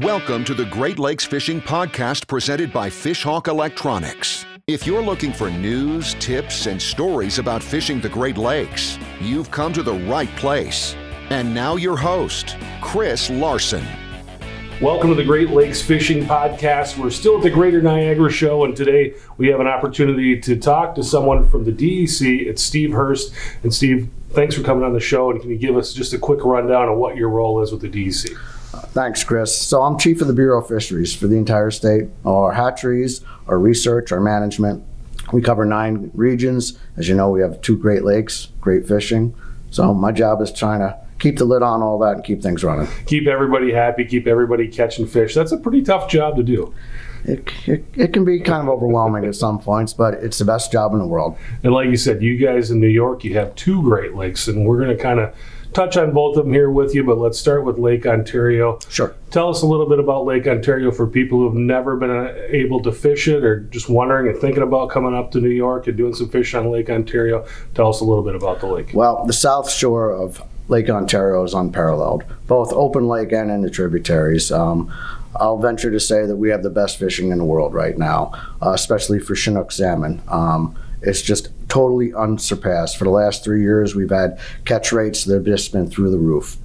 Welcome to the Great Lakes Fishing Podcast presented by Fishhawk Electronics. If you're looking for news, tips, and stories about fishing the Great Lakes, you've come to the right place. And now, your host, Chris Larson. Welcome to the Great Lakes Fishing Podcast. We're still at the Greater Niagara Show, and today we have an opportunity to talk to someone from the DEC. It's Steve Hurst. And Steve, thanks for coming on the show. And can you give us just a quick rundown of what your role is with the DEC? Thanks, Chris. So I'm chief of the Bureau of Fisheries for the entire state. Our hatcheries, our research, our management. We cover nine regions. As you know, we have two Great Lakes, great fishing. So my job is trying to keep the lid on all that and keep things running. Keep everybody happy, keep everybody catching fish. That's a pretty tough job to do. It, it, it can be kind of overwhelming at some points, but it's the best job in the world. And like you said, you guys in New York, you have two Great Lakes, and we're going to kind of touch on both of them here with you, but let's start with Lake Ontario. Sure. Tell us a little bit about Lake Ontario for people who have never been uh, able to fish it or just wondering and thinking about coming up to New York and doing some fishing on Lake Ontario. Tell us a little bit about the lake. Well, the south shore of Lake Ontario is unparalleled, both open lake and in the tributaries. Um, I'll venture to say that we have the best fishing in the world right now, uh, especially for Chinook salmon. Um, it's just totally unsurpassed. For the last three years, we've had catch rates that have just been through the roof.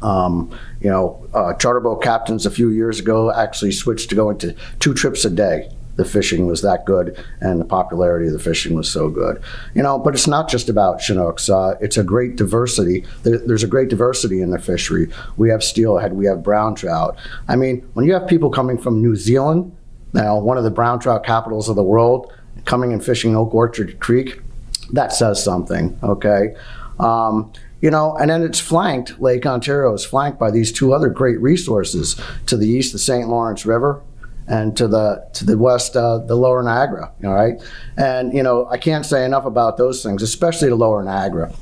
Um, you know, uh, charter boat captains a few years ago actually switched to going to two trips a day. The fishing was that good, and the popularity of the fishing was so good. You know, but it's not just about Chinooks. Uh, it's a great diversity. There, there's a great diversity in the fishery. We have steelhead, we have brown trout. I mean, when you have people coming from New Zealand, now one of the brown trout capitals of the world, coming and fishing Oak Orchard Creek, that says something, okay? Um, you know, and then it's flanked, Lake Ontario is flanked by these two other great resources. To the east, the St. Lawrence River, and to the to the west, uh, the Lower Niagara. All right, and you know, I can't say enough about those things, especially the Lower Niagara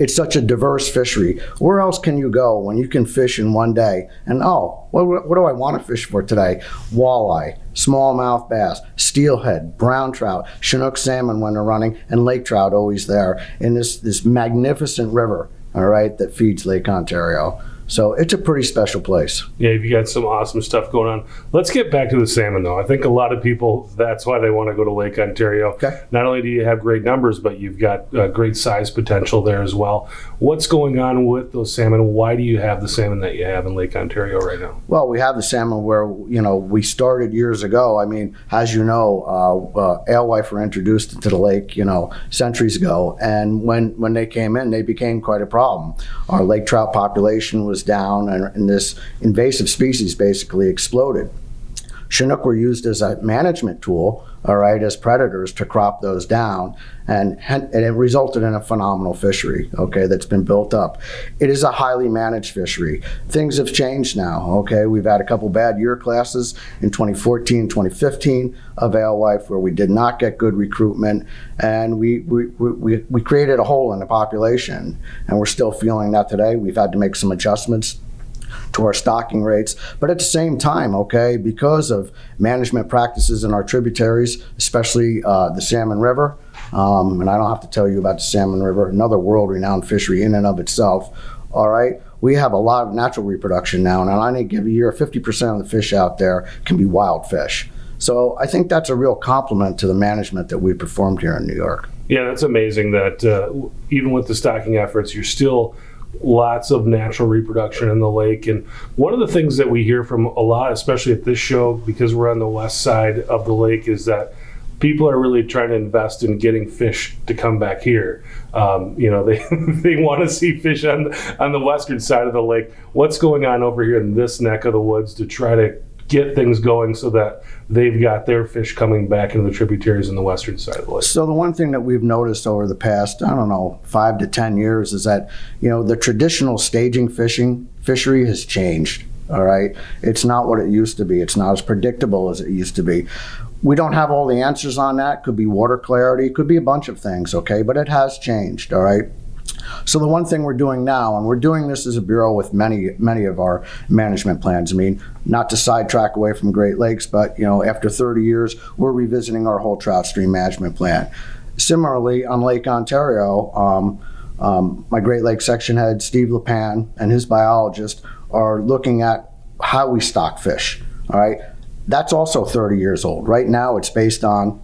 it's such a diverse fishery. Where else can you go when you can fish in one day? And oh, what, what do I want to fish for today? Walleye, smallmouth bass, steelhead, brown trout, Chinook salmon when they're running, and lake trout always there in this, this magnificent river, all right, that feeds Lake Ontario. So it's a pretty special place. Yeah, you got some awesome stuff going on. Let's get back to the salmon, though. I think a lot of people, that's why they want to go to Lake Ontario. Okay. Not only do you have great numbers, but you've got uh, great size potential there as well. What's going on with those salmon? Why do you have the salmon that you have in Lake Ontario right now? Well, we have the salmon where, you know, we started years ago. I mean, as you know, uh, uh, alewife were introduced into the lake, you know, centuries ago. And when, when they came in, they became quite a problem. Our lake trout population was down, and, and this invasive species basically exploded. Chinook were used as a management tool, all right, as predators to crop those down, and, and it resulted in a phenomenal fishery, okay, that's been built up. It is a highly managed fishery. Things have changed now, okay. We've had a couple bad year classes in 2014, 2015 of alewife where we did not get good recruitment, and we, we, we, we created a hole in the population, and we're still feeling that today. We've had to make some adjustments to our stocking rates. But at the same time, okay, because of management practices in our tributaries, especially uh, the Salmon River, um, and I don't have to tell you about the Salmon River, another world renowned fishery in and of itself, all right, we have a lot of natural reproduction now. And on any given year, 50% of the fish out there can be wild fish. So I think that's a real compliment to the management that we performed here in New York. Yeah, that's amazing that uh, even with the stocking efforts, you're still lots of natural reproduction in the lake. And one of the things that we hear from a lot, especially at this show, because we're on the west side of the lake, is that people are really trying to invest in getting fish to come back here. Um, you know, they they want to see fish on on the western side of the lake. What's going on over here in this neck of the woods to try to get things going so that they've got their fish coming back into the tributaries in the western side of the lake. So the one thing that we've noticed over the past, I don't know, five to ten years is that, you know, the traditional staging fishing fishery has changed. All right. It's not what it used to be. It's not as predictable as it used to be. We don't have all the answers on that. Could be water clarity, could be a bunch of things, okay? But it has changed, all right? So the one thing we're doing now, and we're doing this as a bureau with many many of our management plans. I mean, not to sidetrack away from Great Lakes, but you know, after 30 years, we're revisiting our whole trout stream management plan. Similarly, on Lake Ontario, um, um, my Great Lakes section head Steve LaPan and his biologist are looking at how we stock fish. All right, that's also 30 years old. Right now, it's based on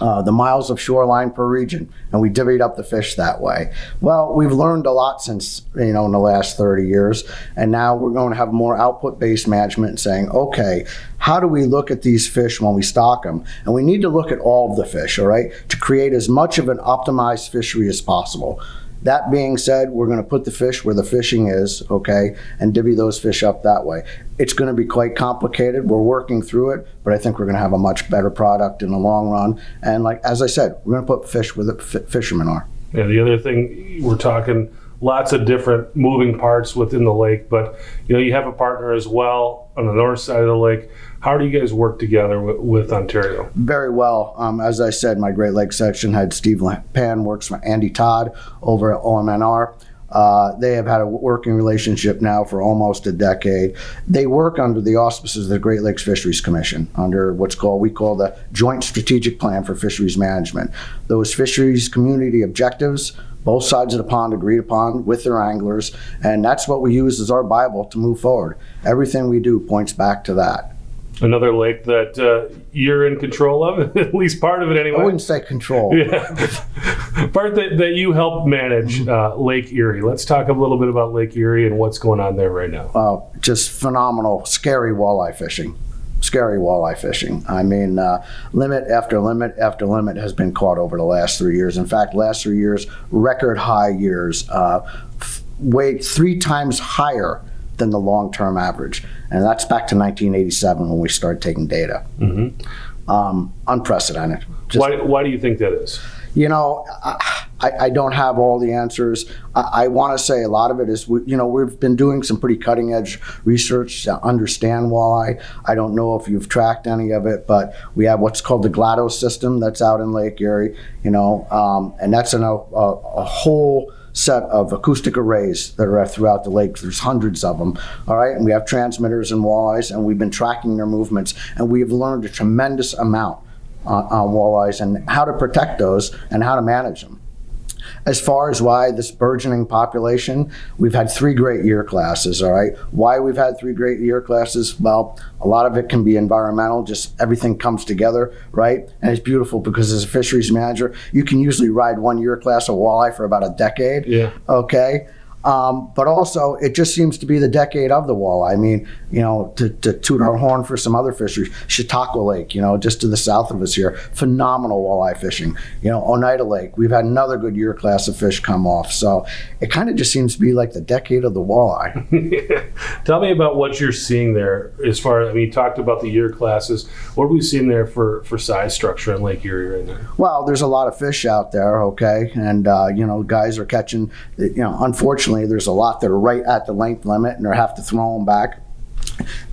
uh, the miles of shoreline per region, and we divvied up the fish that way. Well, we've learned a lot since you know in the last 30 years, and now we're going to have more output-based management, and saying, okay, how do we look at these fish when we stock them? And we need to look at all of the fish, all right, to create as much of an optimized fishery as possible. That being said, we're going to put the fish where the fishing is, okay, and divvy those fish up that way. It's going to be quite complicated. We're working through it, but I think we're going to have a much better product in the long run. And like as I said, we're going to put fish where the f- fishermen are. Yeah, the other thing we're talking lots of different moving parts within the lake, but you know you have a partner as well on the north side of the lake. How do you guys work together with, with Ontario? Very well. Um, as I said, my Great Lakes section had Steve Pan works for Andy Todd over at OMNR. Uh, they have had a working relationship now for almost a decade. They work under the auspices of the Great Lakes Fisheries Commission, under what's called we call the Joint Strategic Plan for Fisheries Management. Those fisheries community objectives, both sides of the pond agreed upon with their anglers, and that's what we use as our Bible to move forward. Everything we do points back to that another lake that uh, you're in control of, at least part of it anyway. I wouldn't say control. Yeah. part that, that you help manage, uh, Lake Erie. Let's talk a little bit about Lake Erie and what's going on there right now. Uh, just phenomenal, scary walleye fishing. Scary walleye fishing. I mean, uh, limit after limit after limit has been caught over the last three years. In fact, last three years, record high years, uh, f- way three times higher than the long term average. And that's back to 1987 when we started taking data. Mm-hmm. Um, unprecedented. Just, why, why do you think that is? You know, I, I don't have all the answers. I, I want to say a lot of it is, you know, we've been doing some pretty cutting edge research to understand walleye. I don't know if you've tracked any of it, but we have what's called the GLATOS system that's out in Lake Erie, you know, um, and that's in a, a, a whole set of acoustic arrays that are throughout the lake. There's hundreds of them. All right, and we have transmitters and walleyes, and we've been tracking their movements, and we've learned a tremendous amount on, on walleyes and how to protect those and how to manage them. As far as why this burgeoning population, we've had three great year classes, all right? Why we've had three great year classes? Well, a lot of it can be environmental, just everything comes together, right? And it's beautiful because as a fisheries manager, you can usually ride one year class of walleye for about a decade. Yeah. Okay. Um, but also, it just seems to be the decade of the walleye. I mean, you know, to, to toot our horn for some other fisheries, Chautauqua Lake, you know, just to the south of us here, phenomenal walleye fishing. You know, Oneida Lake, we've had another good year class of fish come off. So it kind of just seems to be like the decade of the walleye. Tell me about what you're seeing there as far, as, I mean, you talked about the year classes. What are we seeing there for, for size structure in Lake Erie right now? Well, there's a lot of fish out there, okay? And, uh, you know, guys are catching, you know, unfortunately, unfortunately, there's a lot that are right at the length limit and they have to throw them back.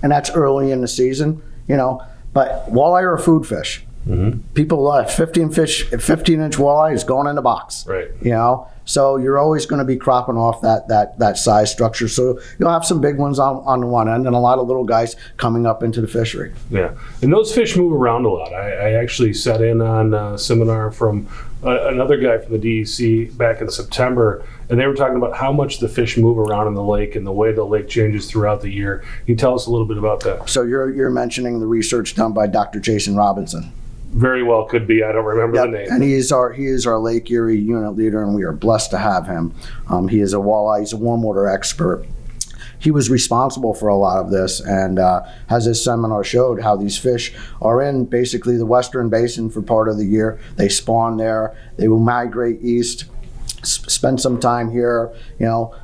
And that's early in the season, you know. But walleye are a food fish. Mm-hmm. People love 15 fish, 15 inch walleye is going in the box. Right. You know, so you're always going to be cropping off that that that size structure. So you'll have some big ones on on the one end and a lot of little guys coming up into the fishery. Yeah, and those fish move around a lot. I, I actually sat in on a seminar from another guy from the DEC back in September, and they were talking about how much the fish move around in the lake and the way the lake changes throughout the year. Can you tell us a little bit about that? So you're you're mentioning the research done by Dr. Jason Robinson very well could be. I don't remember yep. the name. And he is our he is our Lake Erie unit leader, and we are blessed to have him. Um, he is a walleye. He's a warm water expert. He was responsible for a lot of this, and uh, as his seminar showed, how these fish are in basically the Western Basin for part of the year. They spawn there. They will migrate east, sp- spend some time here. You know,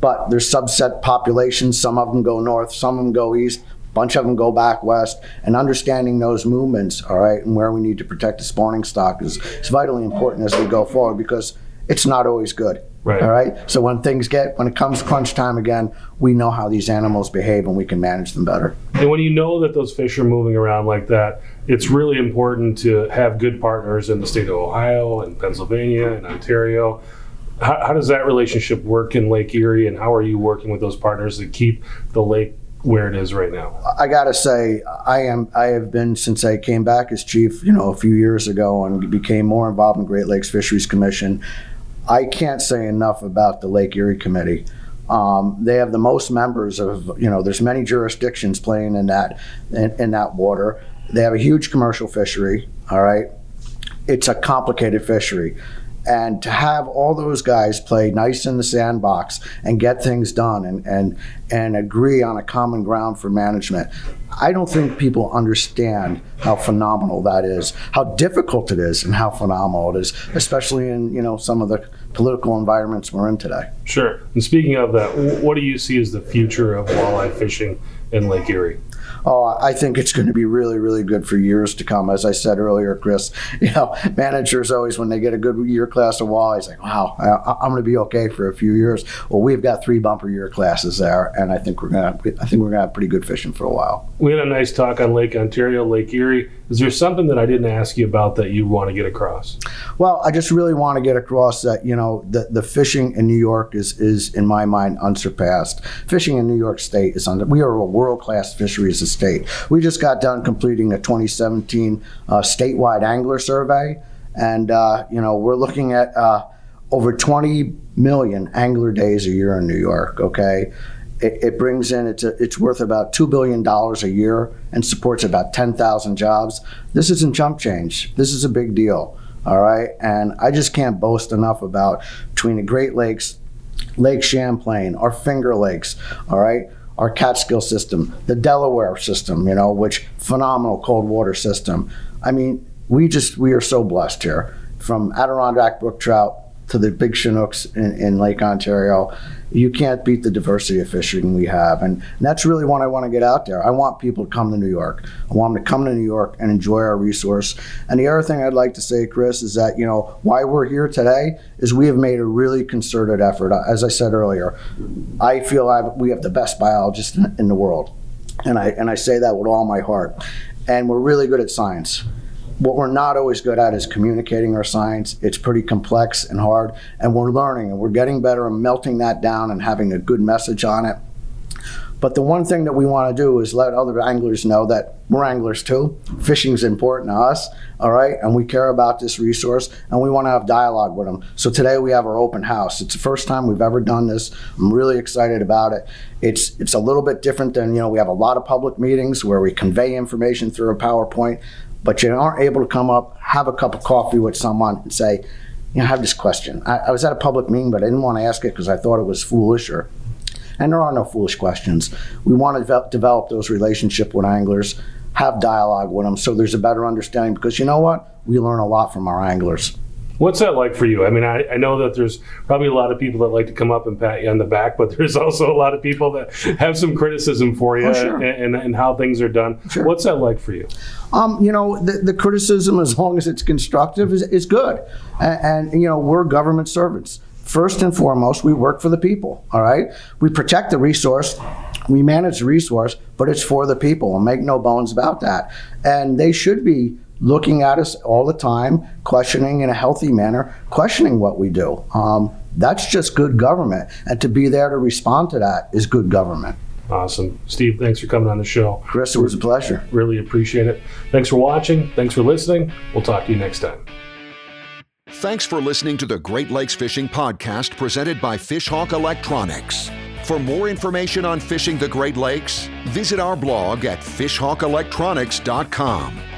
but there's subset populations. Some of them go north, some of them go east bunch of them go back west and understanding those movements all right and where we need to protect the spawning stock is, is vitally important as we go forward because it's not always good right. all right so when things get when it comes crunch time again we know how these animals behave and we can manage them better and when you know that those fish are moving around like that it's really important to have good partners in the state of ohio and pennsylvania and ontario how, how does that relationship work in lake erie and how are you working with those partners to keep the lake where it is right now? I gotta say, I am. I have been since I came back as chief, you know, a few years ago, and became more involved in Great Lakes Fisheries Commission. I can't say enough about the Lake Erie Committee. Um, they have the most members of you know. There's many jurisdictions playing in that in, in that water. They have a huge commercial fishery. All right, it's a complicated fishery. And to have all those guys play nice in the sandbox and get things done and, and, and agree on a common ground for management, I don't think people understand how phenomenal that is, how difficult it is, and how phenomenal it is, especially in you know some of the political environments we're in today. Sure. And speaking of that, what do you see as the future of walleye fishing in Lake Erie? Oh, I think it's going to be really, really good for years to come. As I said earlier, Chris, you know, managers always, when they get a good year class of walleyes, like, wow, I, am going to be okay for a few years. Well, we've got three bumper year classes there, and I think we're going to, I think we're going to have pretty good fishing for a while. We had a nice talk on Lake Ontario, Lake Erie. Is there something that I didn't ask you about that you want to get across? Well, I just really want to get across that you know the the fishing in New York is is in my mind unsurpassed. Fishing in New York State is under. We are a world class fisheries state. We just got done completing a 2017 uh, statewide angler survey, and uh, you know we're looking at. Uh, over 20 million angler days a year in New York. Okay, it, it brings in it's a, it's worth about two billion dollars a year and supports about ten thousand jobs. This isn't chump change. This is a big deal. All right, and I just can't boast enough about between the Great Lakes, Lake Champlain, our Finger Lakes. All right our Catskill system, the Delaware system, you know, which phenomenal cold water system. I mean, we just we are so blessed here, from Adirondack brook trout to the big Chinooks in, in Lake Ontario you can't beat the diversity of fishing we have. And, and that's really what I want to get out there. I want people to come to New York. I want them to come to New York and enjoy our resource. And the other thing I'd like to say, Chris, is that, you know, why we're here today is we have made a really concerted effort. Uh, as I said earlier, I feel I've, we have the best biologists in, in the world. And I, and I say that with all my heart. And we're really good at science. What we're not always good at is communicating our science. It's pretty complex and hard, and we're learning and we're getting better and melting that down and having a good message on it. But the one thing that we want to do is let other anglers know that we're anglers too. Fishing's important to us, all right? And we care about this resource and we want to have dialogue with them. So today we have our open house. It's the first time we've ever done this. I'm really excited about it. It's it's a little bit different than, you know, we have a lot of public meetings where we convey information through a PowerPoint but you aren't able to come up, have a cup of coffee with someone and say, you know, I have this question. I, I was at a public meeting, but I didn't want to ask it because I thought it was foolish or, and there are no foolish questions. We want to develop, develop those relationship with anglers, have dialogue with them so there's a better understanding because you know what? We learn a lot from our anglers. What's that like for you? I mean, I, I know that there's probably a lot of people that like to come up and pat you on the back, but there's also a lot of people that have some criticism for you Oh, sure. and, and, and how things are done. Sure. What's that like for you? Um, you know, the, the criticism, as long as it's constructive, is, is good. And, and, you know, we're government servants. First and foremost, we work for the people, all right? We protect the resource, we manage the resource, but it's for the people, and make no bones about that. And they should be looking at us all the time, questioning in a healthy manner, questioning what we do. Um, that's just good government. And to be there to respond to that is good government. Awesome. Steve, thanks for coming on the show. Chris, it was a pleasure. Really appreciate it. Thanks for watching. Thanks for listening. We'll talk to you next time. Thanks for listening to the Great Lakes Fishing Podcast presented by Fishhawk Electronics. For more information on fishing the Great Lakes, visit our blog at fishhawkelectronics.com.